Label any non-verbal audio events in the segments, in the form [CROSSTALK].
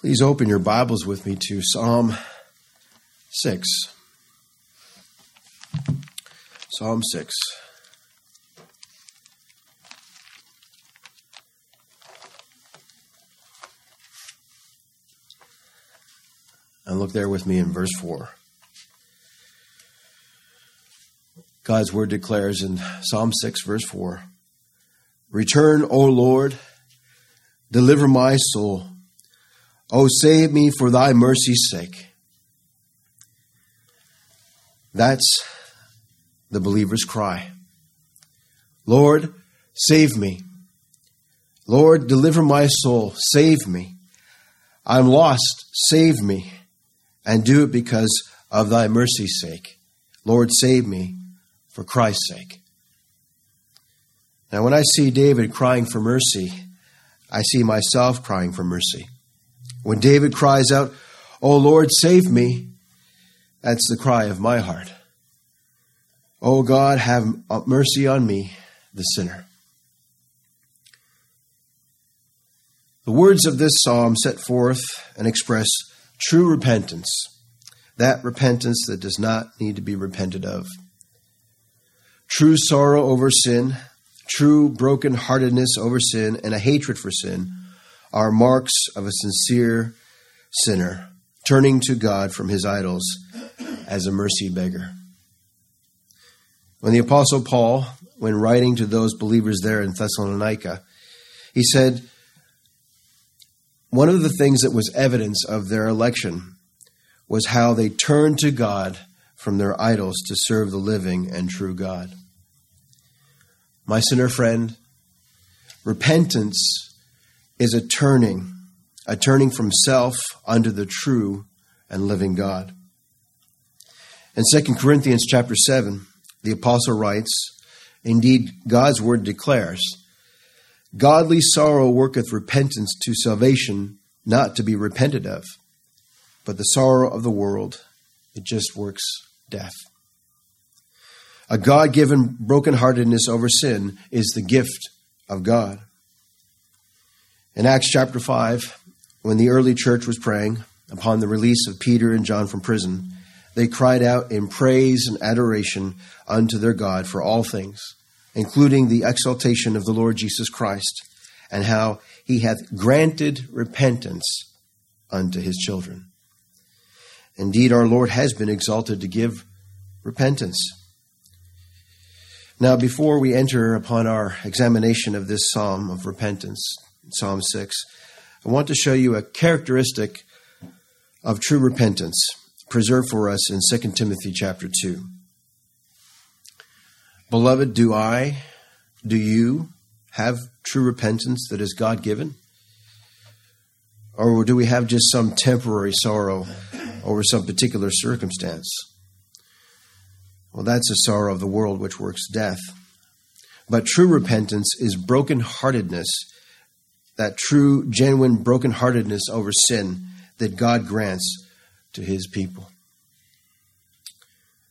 Please open your Bibles with me to Psalm 6. Psalm 6. And look there with me in verse 4. God's word declares in Psalm 6, verse 4 Return, O Lord, deliver my soul. O save me for thy mercy's sake. That's the believer's cry. Lord, save me. Lord, deliver my soul. Save me. I'm lost. Save me. And do it because of thy mercy's sake. Lord, save me for Christ's sake. Now, when I see David crying for mercy, I see myself crying for mercy. When David cries out, O Lord, save me, that's the cry of my heart. O God, have mercy on me, the sinner. The words of this psalm set forth and express true repentance, that repentance that does not need to be repented of. True sorrow over sin, true broken-heartedness over sin, and a hatred for sin are marks of a sincere sinner turning to God from his idols as a mercy beggar. When the Apostle Paul, when writing to those believers there in Thessalonica, he said, one of the things that was evidence of their election was how they turned to God from their idols to serve the living and true God. My sinner friend, repentance is a turning, a turning from self unto the true and living God. In 2 Corinthians chapter 7, the apostle writes, Indeed, God's word declares, Godly sorrow worketh repentance to salvation, not to be repented of. But the sorrow of the world, it just works death. A God given brokenheartedness over sin is the gift of God. In Acts chapter 5, when the early church was praying upon the release of Peter and John from prison, they cried out in praise and adoration unto their God for all things, including the exaltation of the Lord Jesus Christ, and how he hath granted repentance unto his children. Indeed, our Lord has been exalted to give repentance. Now, before we enter upon our examination of this psalm of repentance, Psalm 6, I want to show you a characteristic of true repentance preserved for us in 2 Timothy chapter 2. Beloved, do I, do you have true repentance that is God given? Or do we have just some temporary sorrow over some particular circumstance? Well, that's a sorrow of the world which works death. But true repentance is brokenheartedness that true, genuine brokenheartedness over sin that God grants to his people.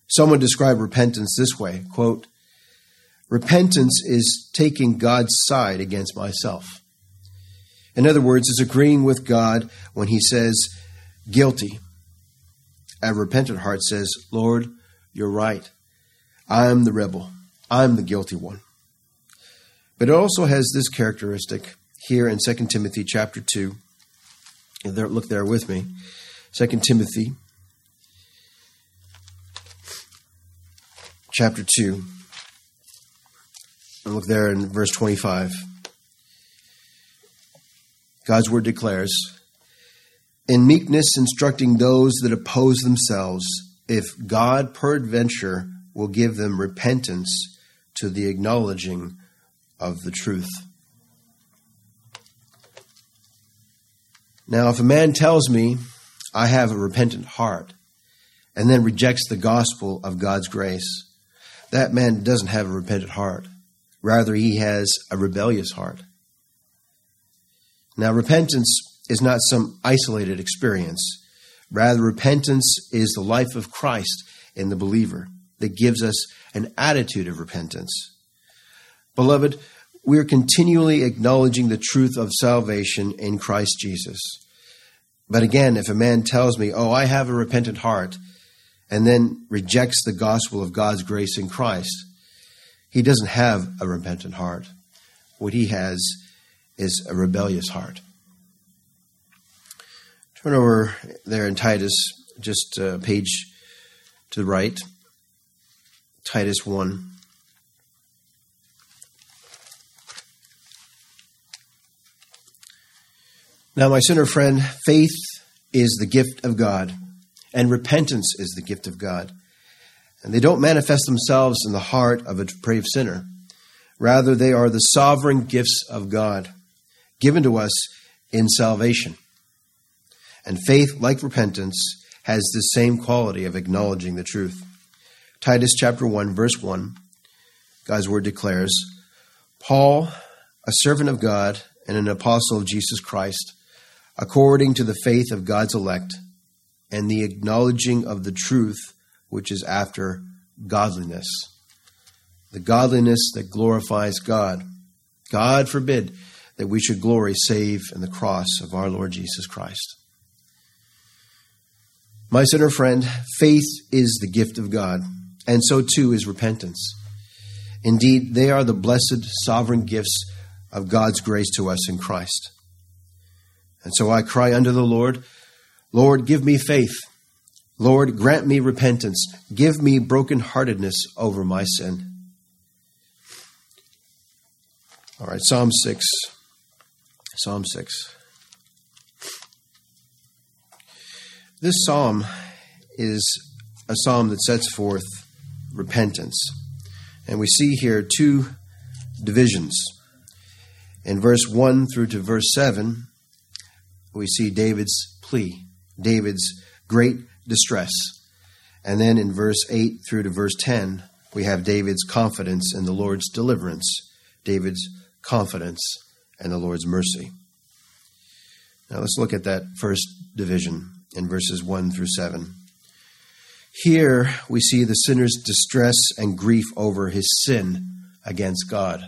Someone described repentance this way quote, Repentance is taking God's side against myself. In other words, it's agreeing with God when he says, guilty. A repentant heart says, Lord, you're right. I'm the rebel. I'm the guilty one. But it also has this characteristic here in 2 Timothy chapter 2. There, look there with me. 2 Timothy chapter 2. And look there in verse 25. God's word declares, In meekness instructing those that oppose themselves, if God peradventure will give them repentance to the acknowledging of the truth. Now, if a man tells me I have a repentant heart and then rejects the gospel of God's grace, that man doesn't have a repentant heart. Rather, he has a rebellious heart. Now, repentance is not some isolated experience. Rather, repentance is the life of Christ in the believer that gives us an attitude of repentance. Beloved, we are continually acknowledging the truth of salvation in Christ Jesus. But again, if a man tells me, Oh, I have a repentant heart, and then rejects the gospel of God's grace in Christ, he doesn't have a repentant heart. What he has is a rebellious heart. Turn over there in Titus, just a page to the right. Titus 1. Now, my sinner friend, faith is the gift of God, and repentance is the gift of God. And they don't manifest themselves in the heart of a depraved sinner. Rather, they are the sovereign gifts of God, given to us in salvation. And faith, like repentance, has the same quality of acknowledging the truth. Titus chapter 1, verse 1, God's word declares Paul, a servant of God and an apostle of Jesus Christ, according to the faith of God's elect and the acknowledging of the truth which is after godliness. The godliness that glorifies God. God forbid that we should glory save in the cross of our Lord Jesus Christ. My sinner friend, faith is the gift of God, and so too is repentance. Indeed, they are the blessed sovereign gifts of God's grace to us in Christ. And so I cry unto the Lord, Lord, give me faith. Lord, grant me repentance. Give me brokenheartedness over my sin. All right, Psalm 6. Psalm 6. This psalm is a psalm that sets forth repentance. And we see here two divisions. In verse 1 through to verse 7, we see David's plea, David's great distress. And then in verse 8 through to verse 10, we have David's confidence in the Lord's deliverance, David's confidence in the Lord's mercy. Now let's look at that first division in verses 1 through 7. Here we see the sinner's distress and grief over his sin against God.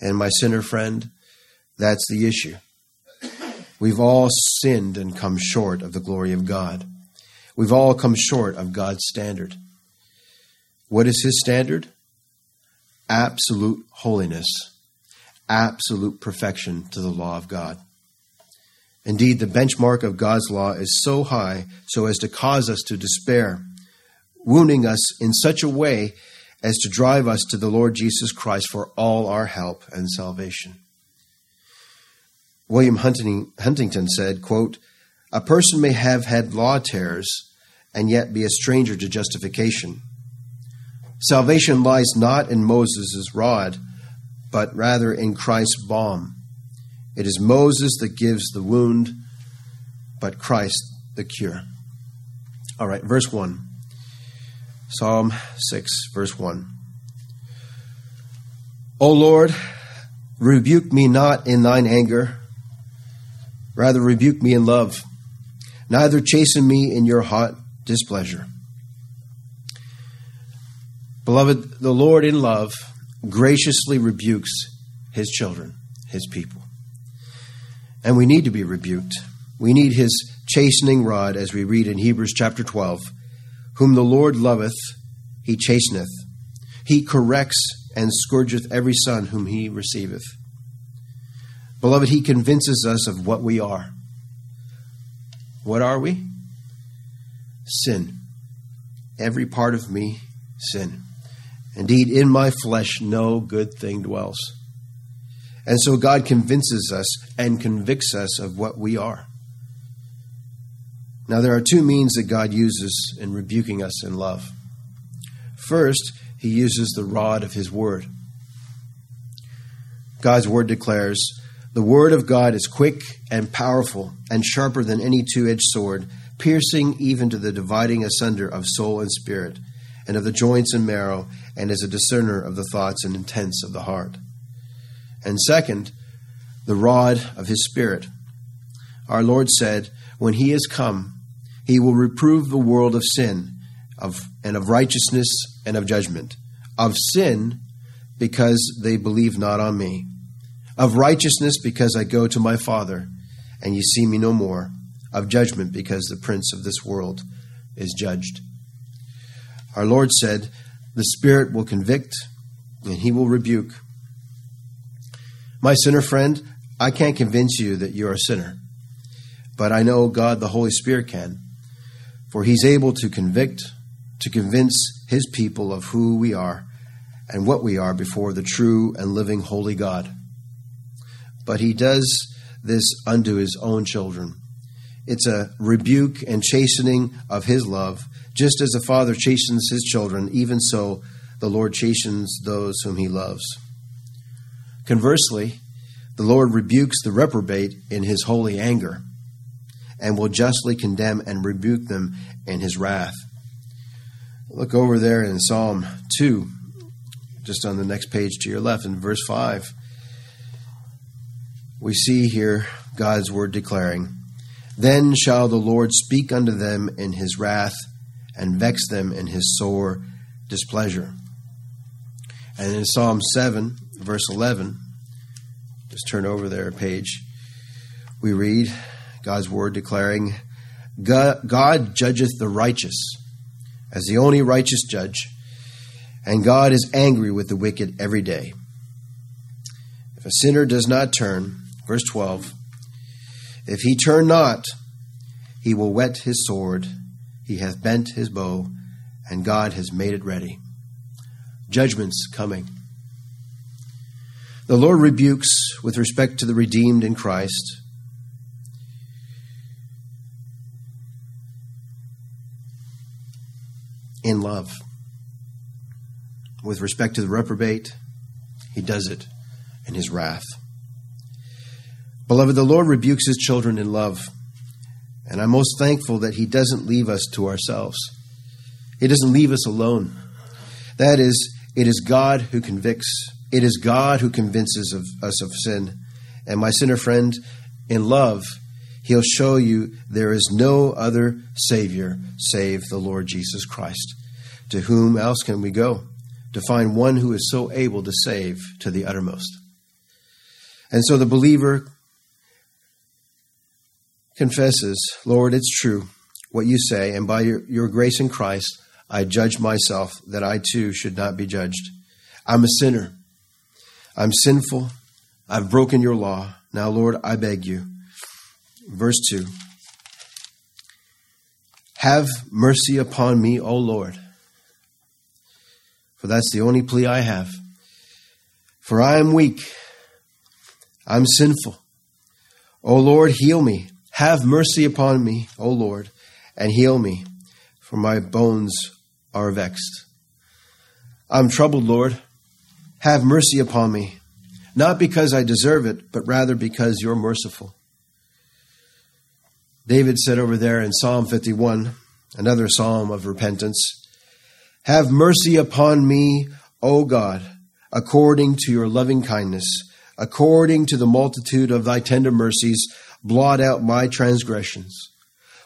And my sinner friend, that's the issue. We've all sinned and come short of the glory of God. We've all come short of God's standard. What is His standard? Absolute holiness, absolute perfection to the law of God. Indeed, the benchmark of God's law is so high so as to cause us to despair, wounding us in such a way as to drive us to the Lord Jesus Christ for all our help and salvation. William Huntington said, quote, A person may have had law terrors and yet be a stranger to justification. Salvation lies not in Moses' rod, but rather in Christ's balm. It is Moses that gives the wound, but Christ the cure. All right, verse 1. Psalm 6, verse 1. O Lord, rebuke me not in thine anger Rather, rebuke me in love. Neither chasten me in your hot displeasure. Beloved, the Lord in love graciously rebukes his children, his people. And we need to be rebuked. We need his chastening rod, as we read in Hebrews chapter 12. Whom the Lord loveth, he chasteneth. He corrects and scourgeth every son whom he receiveth. Beloved, he convinces us of what we are. What are we? Sin. Every part of me, sin. Indeed, in my flesh, no good thing dwells. And so God convinces us and convicts us of what we are. Now, there are two means that God uses in rebuking us in love. First, he uses the rod of his word. God's word declares, the word of God is quick and powerful and sharper than any two edged sword, piercing even to the dividing asunder of soul and spirit, and of the joints and marrow, and is a discerner of the thoughts and intents of the heart. And second, the rod of his spirit. Our Lord said, When he is come, he will reprove the world of sin of, and of righteousness and of judgment. Of sin, because they believe not on me of righteousness because I go to my Father, and ye see me no more, of judgment, because the prince of this world is judged. Our Lord said, The Spirit will convict and he will rebuke. My sinner friend, I can't convince you that you're a sinner, but I know God the Holy Spirit can, for he's able to convict, to convince his people of who we are and what we are before the true and living holy God. But he does this unto his own children. It's a rebuke and chastening of his love just as a father chastens his children, even so the Lord chastens those whom he loves. Conversely, the Lord rebukes the reprobate in his holy anger and will justly condemn and rebuke them in his wrath. Look over there in Psalm 2, just on the next page to your left, in verse 5. We see here God's word declaring, Then shall the Lord speak unto them in his wrath and vex them in his sore displeasure. And in Psalm 7, verse 11, just turn over there a page, we read God's word declaring, God, judgeth the righteous as the only righteous judge, and God is angry with the wicked every day. If a sinner does not turn, verse 12, if he turn not, he will whet his sword he hath bent his bow, and God has made it ready. Judgment's coming. The Lord rebukes with respect to the redeemed in Christ. In love. With respect to the reprobate, he does it in his wrath. Beloved, the Lord rebukes his children in love. And I'm most thankful that He doesn't leave us to ourselves. He doesn't leave us alone. That is, it is God who convicts. It is God who convinces of us of sin. And my sinner friend, in love, He'll show you there is no other Savior save the Lord Jesus Christ. To whom else can we go? To find one who is so able to save to the uttermost. And so the believer confesses, Lord, it's true what you say, and by your, your grace in Christ, I judge myself that I too should not be judged. I'm a sinner. I'm sinful. I've broken your law. Now, Lord, I beg you. Verse 2 Have mercy upon me, O Lord. For that's the only plea I have. For I am weak. I'm sinful. O Lord, heal me. Have mercy upon me, O Lord, and heal me, for my bones are vexed. I'm troubled, Lord. Have mercy upon me, not because I deserve it, but rather because you're merciful. David said over there in Psalm 51, another psalm of repentance Have mercy upon me, O God, according to your loving kindness, according to the multitude of thy tender mercies blot out my transgressions.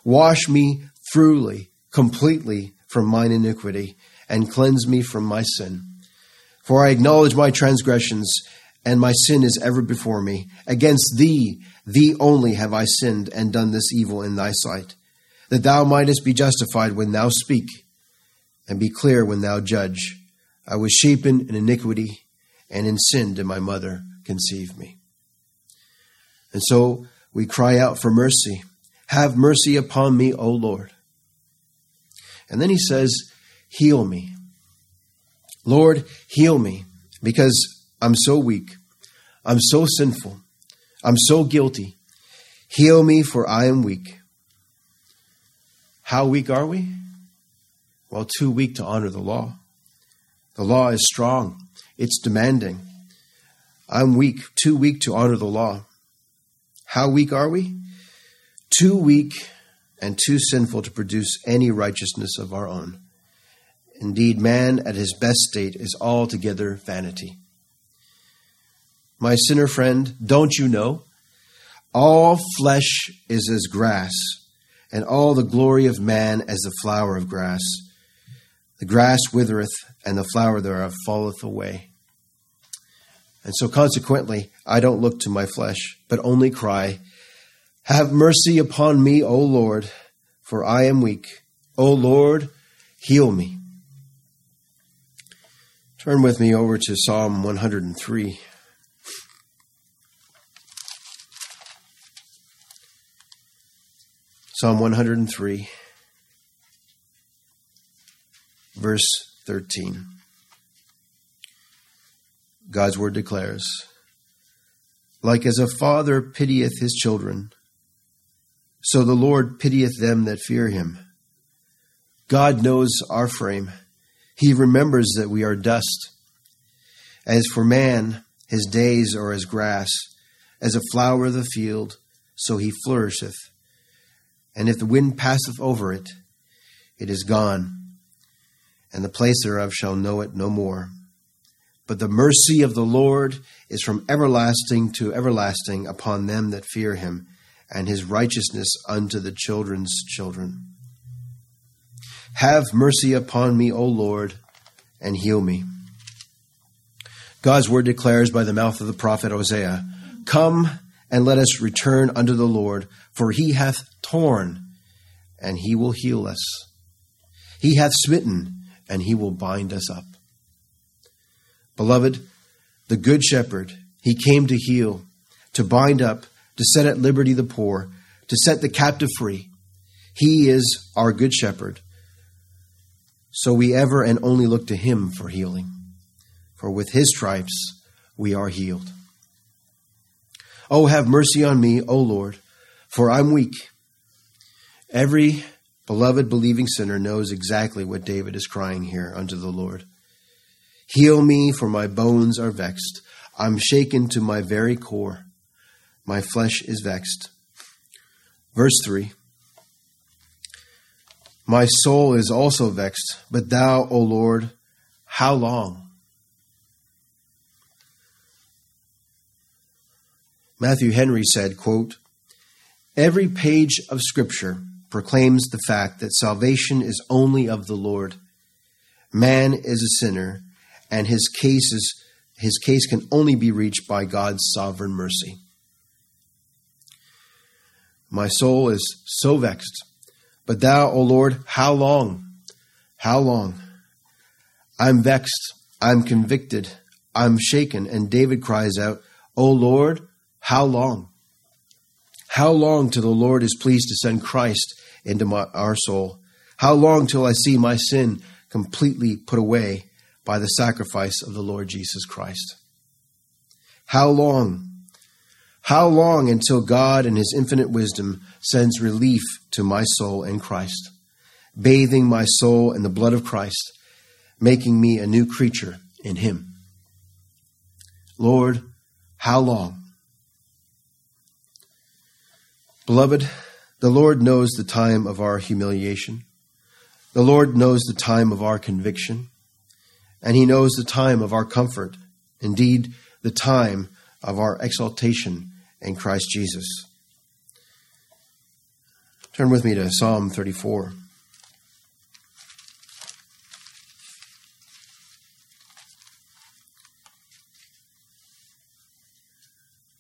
Wash me thoroughly, completely from mine iniquity, and cleanse me from my sin. For I acknowledge my transgressions, and my sin is ever before me. Against thee, thee only have I sinned and done this evil in thy sight, that thou mightest be justified when thou speak, and be clear when thou judge. I was shapen in iniquity, and in sin did my mother conceive me. And so we cry out for mercy. Have mercy upon me, O Lord. And then he says, Heal me. Lord, heal me because I'm so weak. I'm so sinful. I'm so guilty. Heal me, for I am weak. How weak are we? Well, too weak to honor the law. The law is strong, it's demanding. I'm weak, too weak to honor the law. How weak are we? Too weak and too sinful to produce any righteousness of our own. Indeed, man at his best state is altogether vanity. My sinner friend, don't you know? All flesh is as grass, and all the glory of man as the flower of grass. The grass withereth, and the flower thereof falleth away. And so, consequently, I don't look to my flesh, but only cry, Have mercy upon me, O Lord, for I am weak. O Lord, heal me. Turn with me over to Psalm 103. Psalm 103, verse 13. God's word declares, Like as a father pitieth his children, so the Lord pitieth them that fear him. God knows our frame. He remembers that we are dust. As for man, his days are as grass, as a flower of the field, so he flourisheth. And if the wind passeth over it, it is gone, and the place thereof shall know it no more. But the mercy of the Lord is from everlasting to everlasting upon them that fear him and his righteousness unto the children's children. Have mercy upon me, O Lord, and heal me. God's word declares by the mouth of the prophet Hosea Come and let us return unto the Lord, for he hath torn, and he will heal us. He hath smitten, and he will bind us up. Beloved, the Good Shepherd, he came to heal, to bind up, to set at liberty the poor, to set the captive free. He is our good shepherd. So we ever and only look to him for healing. For with his stripes we are healed. Oh, have mercy on me, O Lord, for I'm weak. Every beloved believing sinner knows exactly what David is crying here unto the Lord. Heal me, for my bones are vexed. I'm shaken to my very core my flesh is vexed. Verse 3 My soul is also vexed, but thou, O Lord, how long? Matthew Henry said, quote, Every page of Scripture proclaims the fact that salvation is only of the Lord. Man is a sinner, and his case, is, his case can only be reached by God's sovereign mercy. My soul is so vexed. But thou, O Lord, how long? How long? I'm vexed. I'm convicted. I'm shaken. And David cries out, O Lord, how long? How long till the Lord is pleased to send Christ into my, our soul? How long till I see my sin completely put away by the sacrifice of the Lord Jesus Christ? How long how long until God, in His infinite wisdom, sends relief to my soul in Christ, bathing my soul in the blood of Christ, making me a new creature in Him? Lord, how long? Beloved, the Lord knows the time of our humiliation. The Lord knows the time of our conviction. And He knows the time of our comfort. Indeed, the time of our exaltation in Christ Jesus. Turn with me to Psalm 34.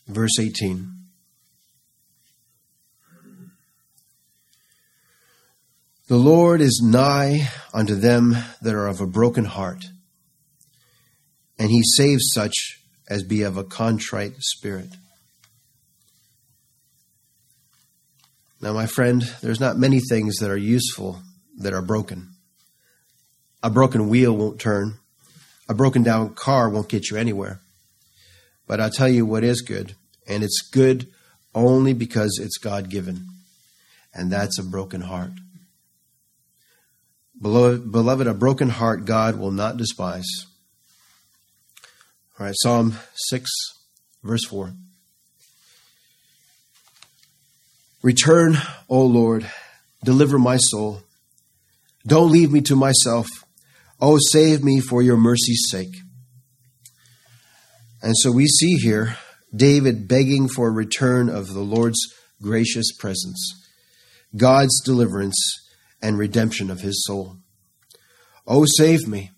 Verse 18. The Lord is nigh unto them that are of a broken heart, and he saves such as be of a contrite spirit. Now, my friend, there's not many things that are useful that are broken. A broken wheel won't turn. A broken down car won't get you anywhere. But I'll tell you what is good, and it's good only because it's God given, and that's a broken heart. Beloved, a broken heart God will not despise. All right, Psalm 6, verse 4. Return, O Lord, deliver my soul. Don't leave me to myself. Oh, save me for your mercy's sake. And so we see here David begging for a return of the Lord's gracious presence, God's deliverance and redemption of his soul. Oh, save me.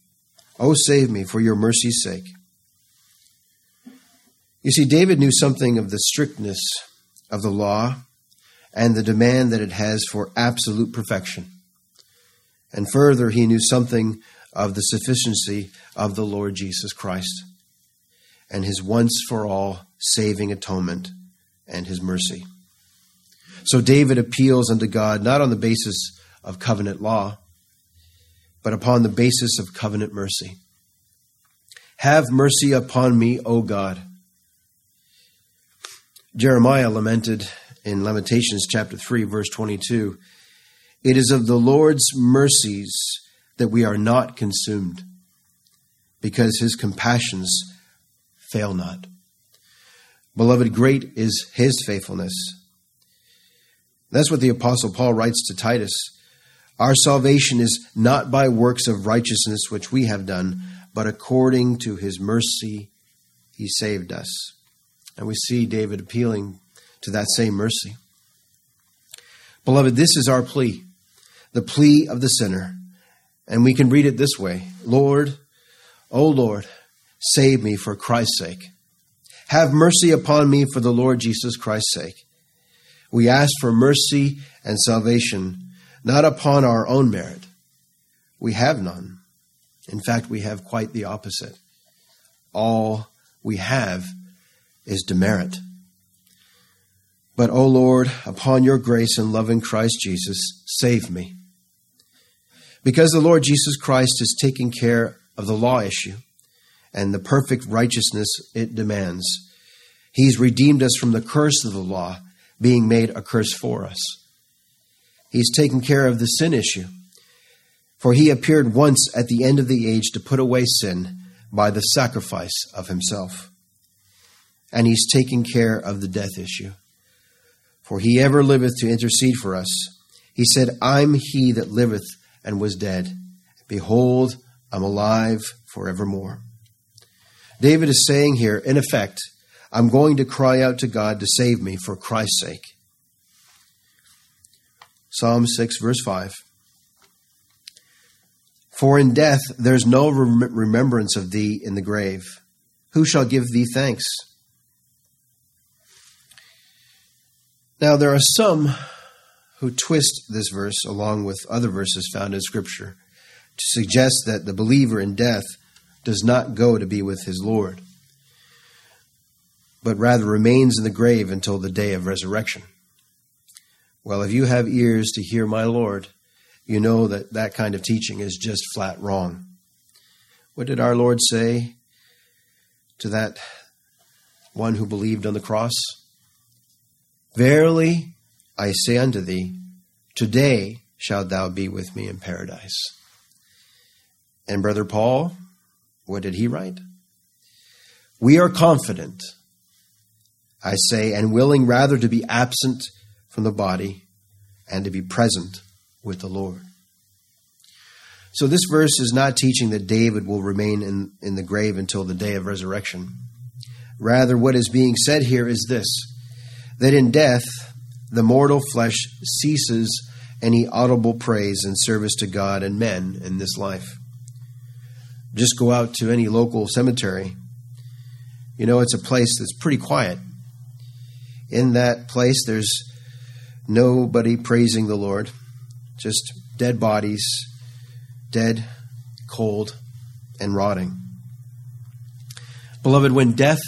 Oh, save me for your mercy's sake. You see, David knew something of the strictness of the law, and the demand that it has for absolute perfection. And further, he knew something of the sufficiency of the Lord Jesus Christ and his once for all saving atonement and his mercy. So David appeals unto God not on the basis of covenant law, but upon the basis of covenant mercy. Have mercy upon me, O God. Jeremiah lamented in Lamentations chapter 3, verse 22 It is of the Lord's mercies that we are not consumed, because his compassions fail not. Beloved, great is his faithfulness. That's what the Apostle Paul writes to Titus. Our salvation is not by works of righteousness which we have done, but according to his mercy he saved us. And we see David appealing to that same mercy. Beloved, this is our plea, the plea of the sinner. And we can read it this way Lord, O Lord, save me for Christ's sake. Have mercy upon me for the Lord Jesus Christ's sake. We ask for mercy and salvation, not upon our own merit. We have none. In fact, we have quite the opposite. All we have is demerit. But, O Lord, upon your grace and love in Christ Jesus, save me. Because the Lord Jesus Christ has taken care of the law issue and the perfect righteousness it demands, He's redeemed us from the curse of the law, being made a curse for us. He's taken care of the sin issue, for He appeared once at the end of the age to put away sin by the sacrifice of Himself. And He's taken care of the death issue for he ever liveth to intercede for us. He said, I'm he that liveth and was dead. Behold, I'm alive forevermore. David is saying here, in effect, I'm going to cry out to God to save me for Christ's sake. Psalm 6, verse 5. For in death there's no remembrance of thee in the grave. Who shall give thee thanks? Now, there are some who twist this verse along with other verses found in Scripture to suggest that the believer in death does not go to be with his Lord, but rather remains in the grave until the day of resurrection. Well, if you have ears to hear my Lord, you know that that kind of teaching is just flat wrong. What did our Lord say to that one who believed on the cross? Verily I say unto thee, today shalt thou be with me in paradise. And Brother Paul, what did he write? We are confident, I say, and willing rather to be absent from the body and to be present with the Lord. So this verse is not teaching that David will remain in, in the grave until the day of resurrection. Rather, what is being said here is this that in death the mortal flesh ceases any audible praise and service to God and men in this life. Just go out to any local cemetery. You know, it's a place that's pretty quiet. In that place, there's nobody praising the Lord, just dead bodies, dead, cold, and rotting. Beloved, when death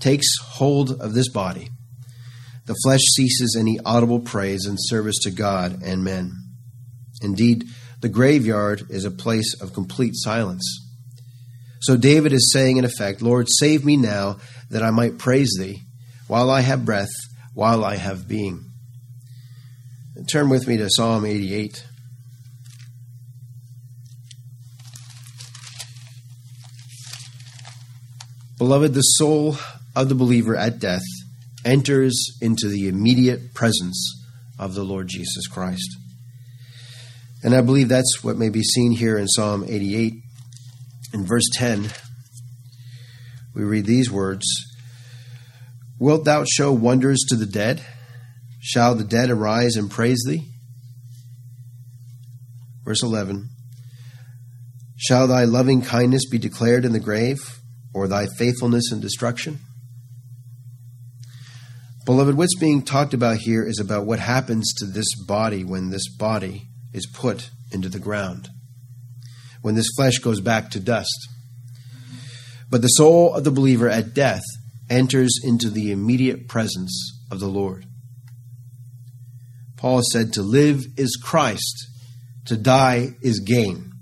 takes hold of this body, the flesh ceases any audible praise and service to God and men. Indeed, the graveyard is a place of complete silence. So David is saying, in effect, Lord, save me now that I might praise thee while I have breath, while I have being. Turn with me to Psalm 88. Beloved, the soul of the believer at death enters into the immediate presence of the Lord Jesus Christ. And I believe that's what may be seen here in Psalm 88. In verse 10, we read these words Wilt thou show wonders to the dead? Shall the dead arise and praise thee? Verse 11 Shall thy loving kindness be declared in the grave, or thy faithfulness in destruction? Beloved, what's being talked about here is about what happens to this body when this body is put into the ground, when this flesh goes back to dust. But the soul of the believer at death enters into the immediate presence of the Lord. Paul said, To live is Christ, to die is gain.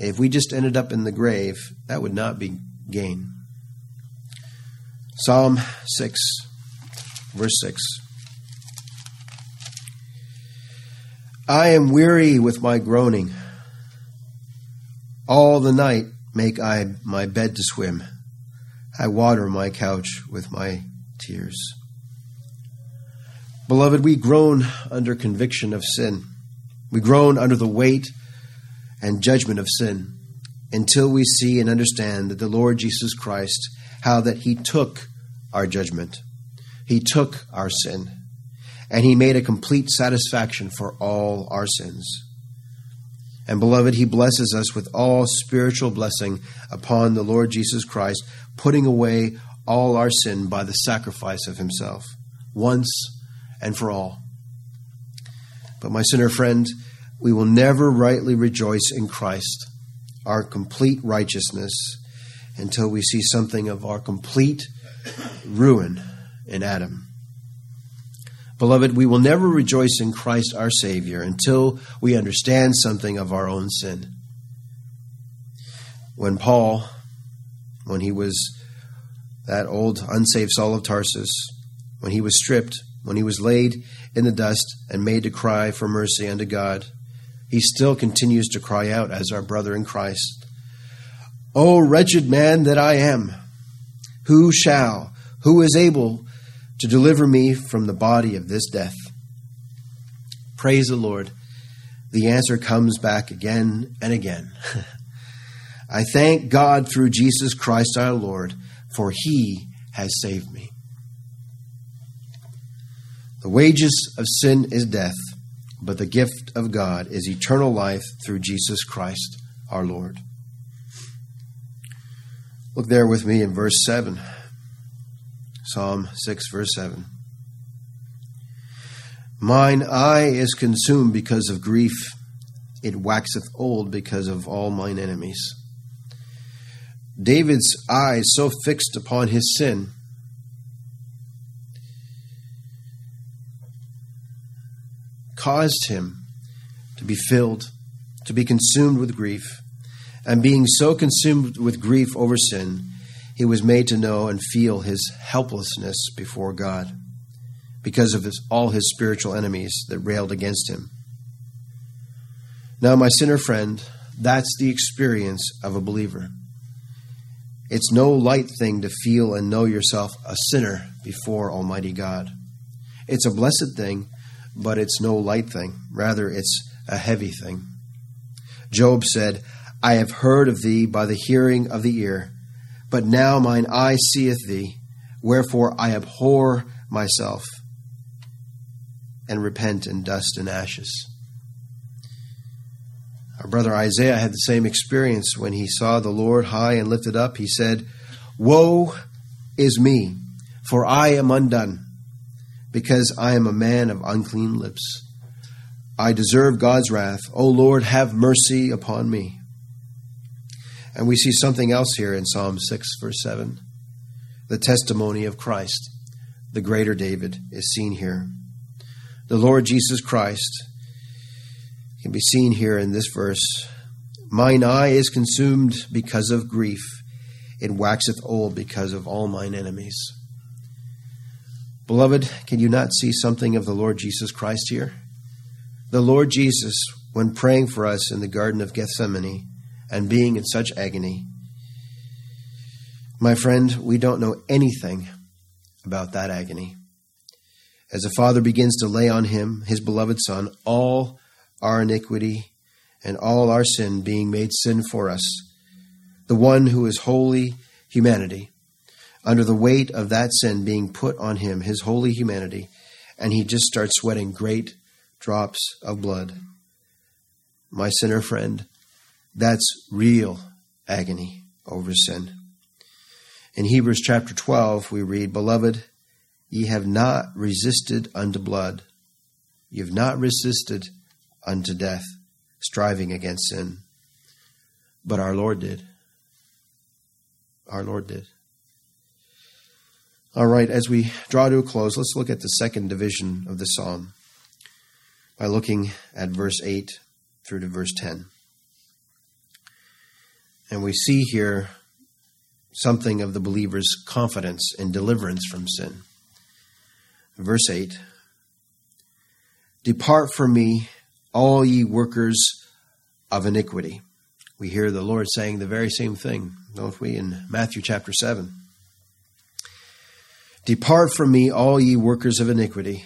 If we just ended up in the grave, that would not be gain. Psalm 6, verse 6. I am weary with my groaning. All the night make I my bed to swim. I water my couch with my tears. Beloved, we groan under conviction of sin. We groan under the weight and judgment of sin until we see and understand that the Lord Jesus Christ, how that He took our judgment, He took our sin, and He made a complete satisfaction for all our sins. And beloved, He blesses us with all spiritual blessing upon the Lord Jesus Christ, putting away all our sin by the sacrifice of Himself, once and for all. But, my sinner friend, we will never rightly rejoice in Christ, our complete righteousness, until we see something of our complete ruin in Adam. Beloved, we will never rejoice in Christ our Savior until we understand something of our own sin. When Paul, when he was that old unsaved Saul of Tarsus, when he was stripped, when he was laid in the dust and made to cry for mercy unto God, he still continues to cry out as our brother in Christ. O wretched man that I am, who shall, who is able to deliver me from the body of this death. Praise the Lord. The answer comes back again and again. [LAUGHS] I thank God through Jesus Christ our Lord, for he has saved me. The wages of sin is death, but the gift of God is eternal life through Jesus Christ our Lord. Look there with me in verse 7. Psalm 6, verse 7. Mine eye is consumed because of grief, it waxeth old because of all mine enemies. David's eyes so fixed upon his sin caused him to be filled, to be consumed with grief. And being so consumed with grief over sin, he was made to know and feel his helplessness before God because of his, all his spiritual enemies that railed against him. Now, my sinner friend, that's the experience of a believer. It's no light thing to feel and know yourself a sinner before Almighty God. It's a blessed thing, but it's no light thing. Rather, it's a heavy thing. Job said, I have heard of thee by the hearing of the ear but now mine eye seeth thee, wherefore I abhor myself and repent in dust and ashes. Our brother Isaiah had the same experience when he saw the Lord high and lifted up. He said, Woe is me, for I am undone, because I am a man of unclean lips. I deserve God's wrath. O Lord, have mercy upon me. And we see something else here in Psalm 6, verse 7. The testimony of Christ, the greater David, is seen here. The Lord Jesus Christ can be seen here in this verse. Mine eye is consumed because of grief, it waxeth old because of all mine enemies. Beloved, can you not see something of the Lord Jesus Christ here? The Lord Jesus, when praying for us in the Garden of Gethsemane, and being in such agony. My friend, we don't know anything about that agony. As the Father begins to lay on him, his beloved Son, all our iniquity and all our sin being made sin for us, the one who is holy humanity, under the weight of that sin being put on him, his holy humanity, and he just starts sweating great drops of blood. My sinner friend, that's real agony over sin. In Hebrews chapter 12, we read, Beloved, ye have not resisted unto blood. Ye have not resisted unto death, striving against sin. But our Lord did. Our Lord did. All right, as we draw to a close, let's look at the second division of the psalm by looking at verse 8 through to verse 10. And we see here something of the believer's confidence in deliverance from sin. Verse 8 Depart from me, all ye workers of iniquity. We hear the Lord saying the very same thing, don't we, in Matthew chapter 7. Depart from me, all ye workers of iniquity,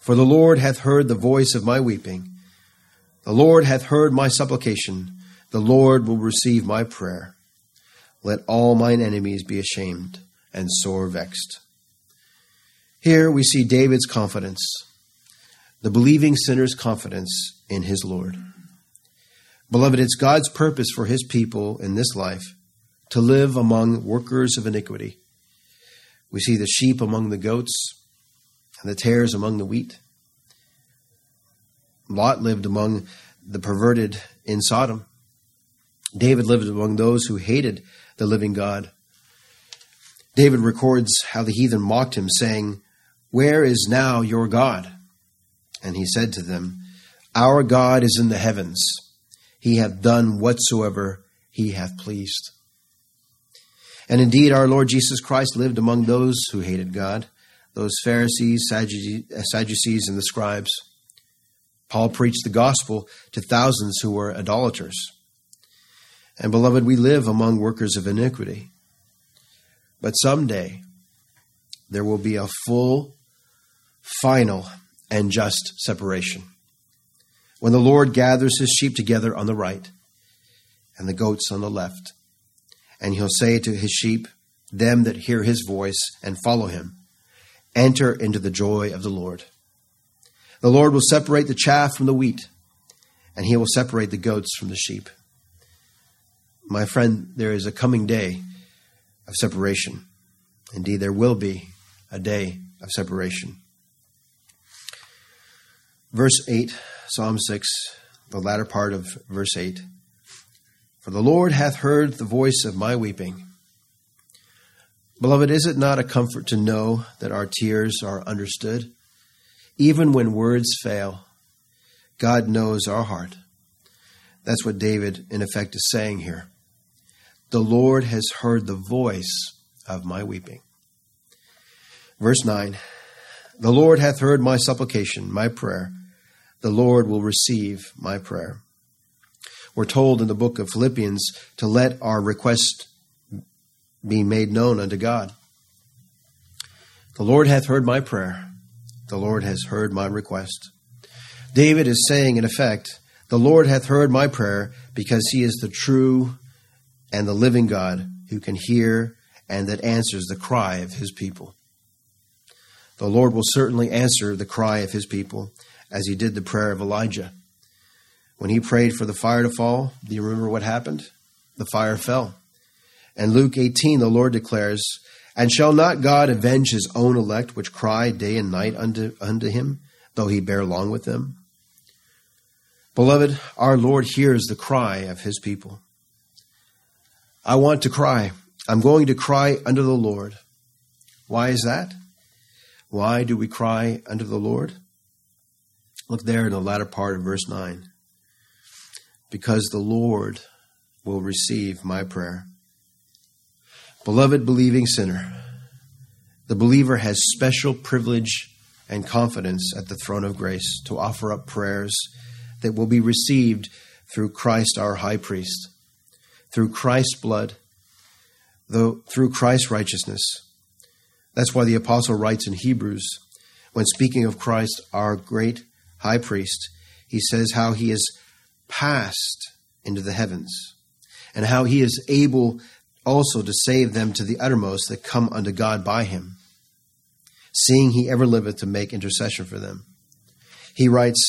for the Lord hath heard the voice of my weeping. The Lord hath heard my supplication. The Lord will receive my prayer. Let all mine enemies be ashamed and sore vexed. Here we see David's confidence, the believing sinner's confidence in his Lord. Beloved, it's God's purpose for his people in this life to live among workers of iniquity we see the sheep among the goats and the tares among the wheat. Lot lived among the perverted in Sodom. David lived among those who hated the living God. David records how the heathen mocked him, saying, Where is now your God? And he said to them, Our God is in the heavens. He hath done whatsoever he hath pleased. And indeed, our Lord Jesus Christ lived among those who hated God, those Pharisees, Sadducees, and the scribes. Paul preached the gospel to thousands who were idolaters. And beloved, we live among workers of iniquity. But someday, there will be a full, final, and just separation. When the Lord gathers his sheep together on the right and the goats on the left and he'll say to his sheep, them that hear his voice and follow him, enter into the joy of the Lord. The Lord will separate the chaff from the wheat, and he will separate the goats from the sheep. My friend, there is a coming day of separation. Indeed, there will be a day of separation. Verse 8, Psalm 6, the latter part of verse 8. For the Lord hath heard the voice of my weeping. Beloved, is it not a comfort to know that our tears are understood? Even when words fail, God knows our heart. That's what David, in effect, is saying here. The Lord has heard the voice of my weeping. Verse 9 The Lord hath heard my supplication, my prayer. The Lord will receive my prayer. We're told in the book of Philippians to let our request be made known unto God. The Lord hath heard my prayer. The Lord has heard my request. David is saying, in effect, the Lord hath heard my prayer because he is the true and the living God who can hear and that answers the cry of his people. The Lord will certainly answer the cry of his people as he did the prayer of Elijah. When he prayed for the fire to fall, do you remember what happened? The fire fell. And Luke 18, the Lord declares, And shall not God avenge his own elect, which cry day and night unto, unto him, though he bear long with them? Beloved, our Lord hears the cry of his people. I want to cry. I'm going to cry unto the Lord. Why is that? Why do we cry unto the Lord? Look there in the latter part of verse 9 because the Lord will receive my prayer. Beloved believing sinner, the believer has special privilege and confidence at the throne of grace to offer up prayers that will be received through Christ our high priest, through Christ's blood, though through Christ's righteousness. That's why the apostle writes in Hebrews, when speaking of Christ, our great high priest, he says how he is passed into the heavens, and how he is able also to save them to the uttermost that come unto God by him, seeing he ever liveth to make intercession for them. He writes,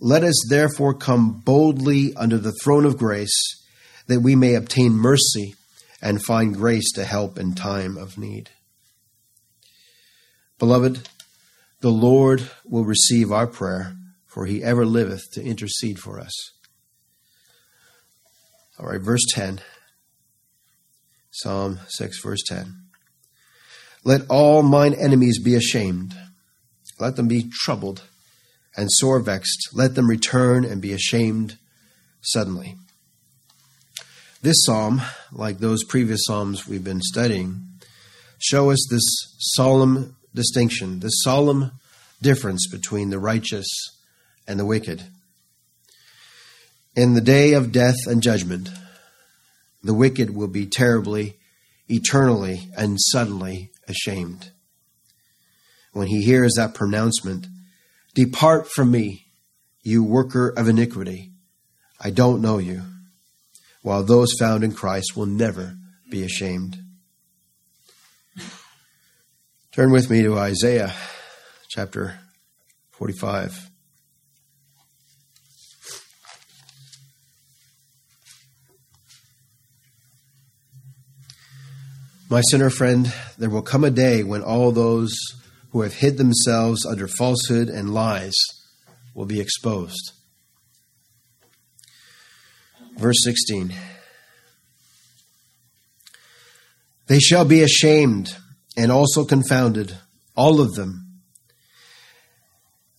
Let us therefore come boldly under the throne of grace, that we may obtain mercy and find grace to help in time of need. Beloved, The Lord will receive our prayer, for he ever liveth to intercede for us. All right, verse 10. Psalm 6, verse 10. Let all mine enemies be ashamed. Let them be troubled and sore vexed. Let them return and be ashamed suddenly. This psalm, like those previous psalms we've been studying, show us this solemn distinction, this solemn difference between the righteous and the wicked. In the day of death and judgment, the wicked will be terribly, eternally, and suddenly ashamed. When he hears that pronouncement, Depart from me, you worker of iniquity. I don't know you. While those found in Christ will never be ashamed. Turn with me to Isaiah chapter 45. My sinner friend, there will come a day when all those who have hid themselves under falsehood and lies will be exposed. Verse 16 They shall be ashamed and also confounded, all of them.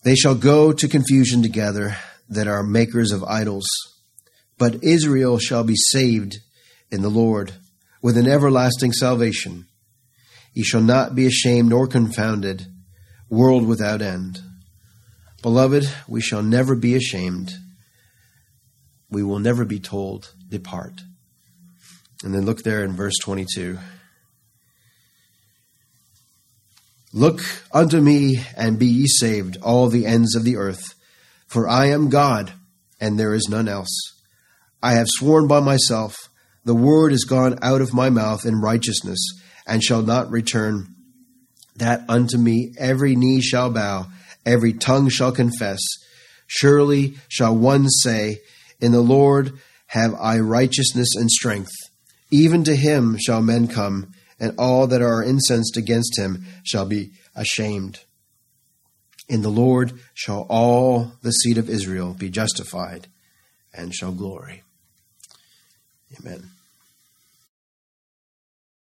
They shall go to confusion together that are makers of idols. But Israel shall be saved in the Lord with an everlasting salvation. He shall not be ashamed nor confounded, world without end. Beloved, we shall never be ashamed. We will never be told, Depart. And then look there in verse 22. Look unto me and be ye saved, all the ends of the earth. For I am God, and there is none else. I have sworn by myself, the word is gone out of my mouth in righteousness, and shall not return, that unto me every knee shall bow, every tongue shall confess. Surely shall one say, In the Lord have I righteousness and strength. Even to him shall men come and all that are incensed against him shall be ashamed. In the Lord shall all the seed of Israel be justified and shall glory. Amen.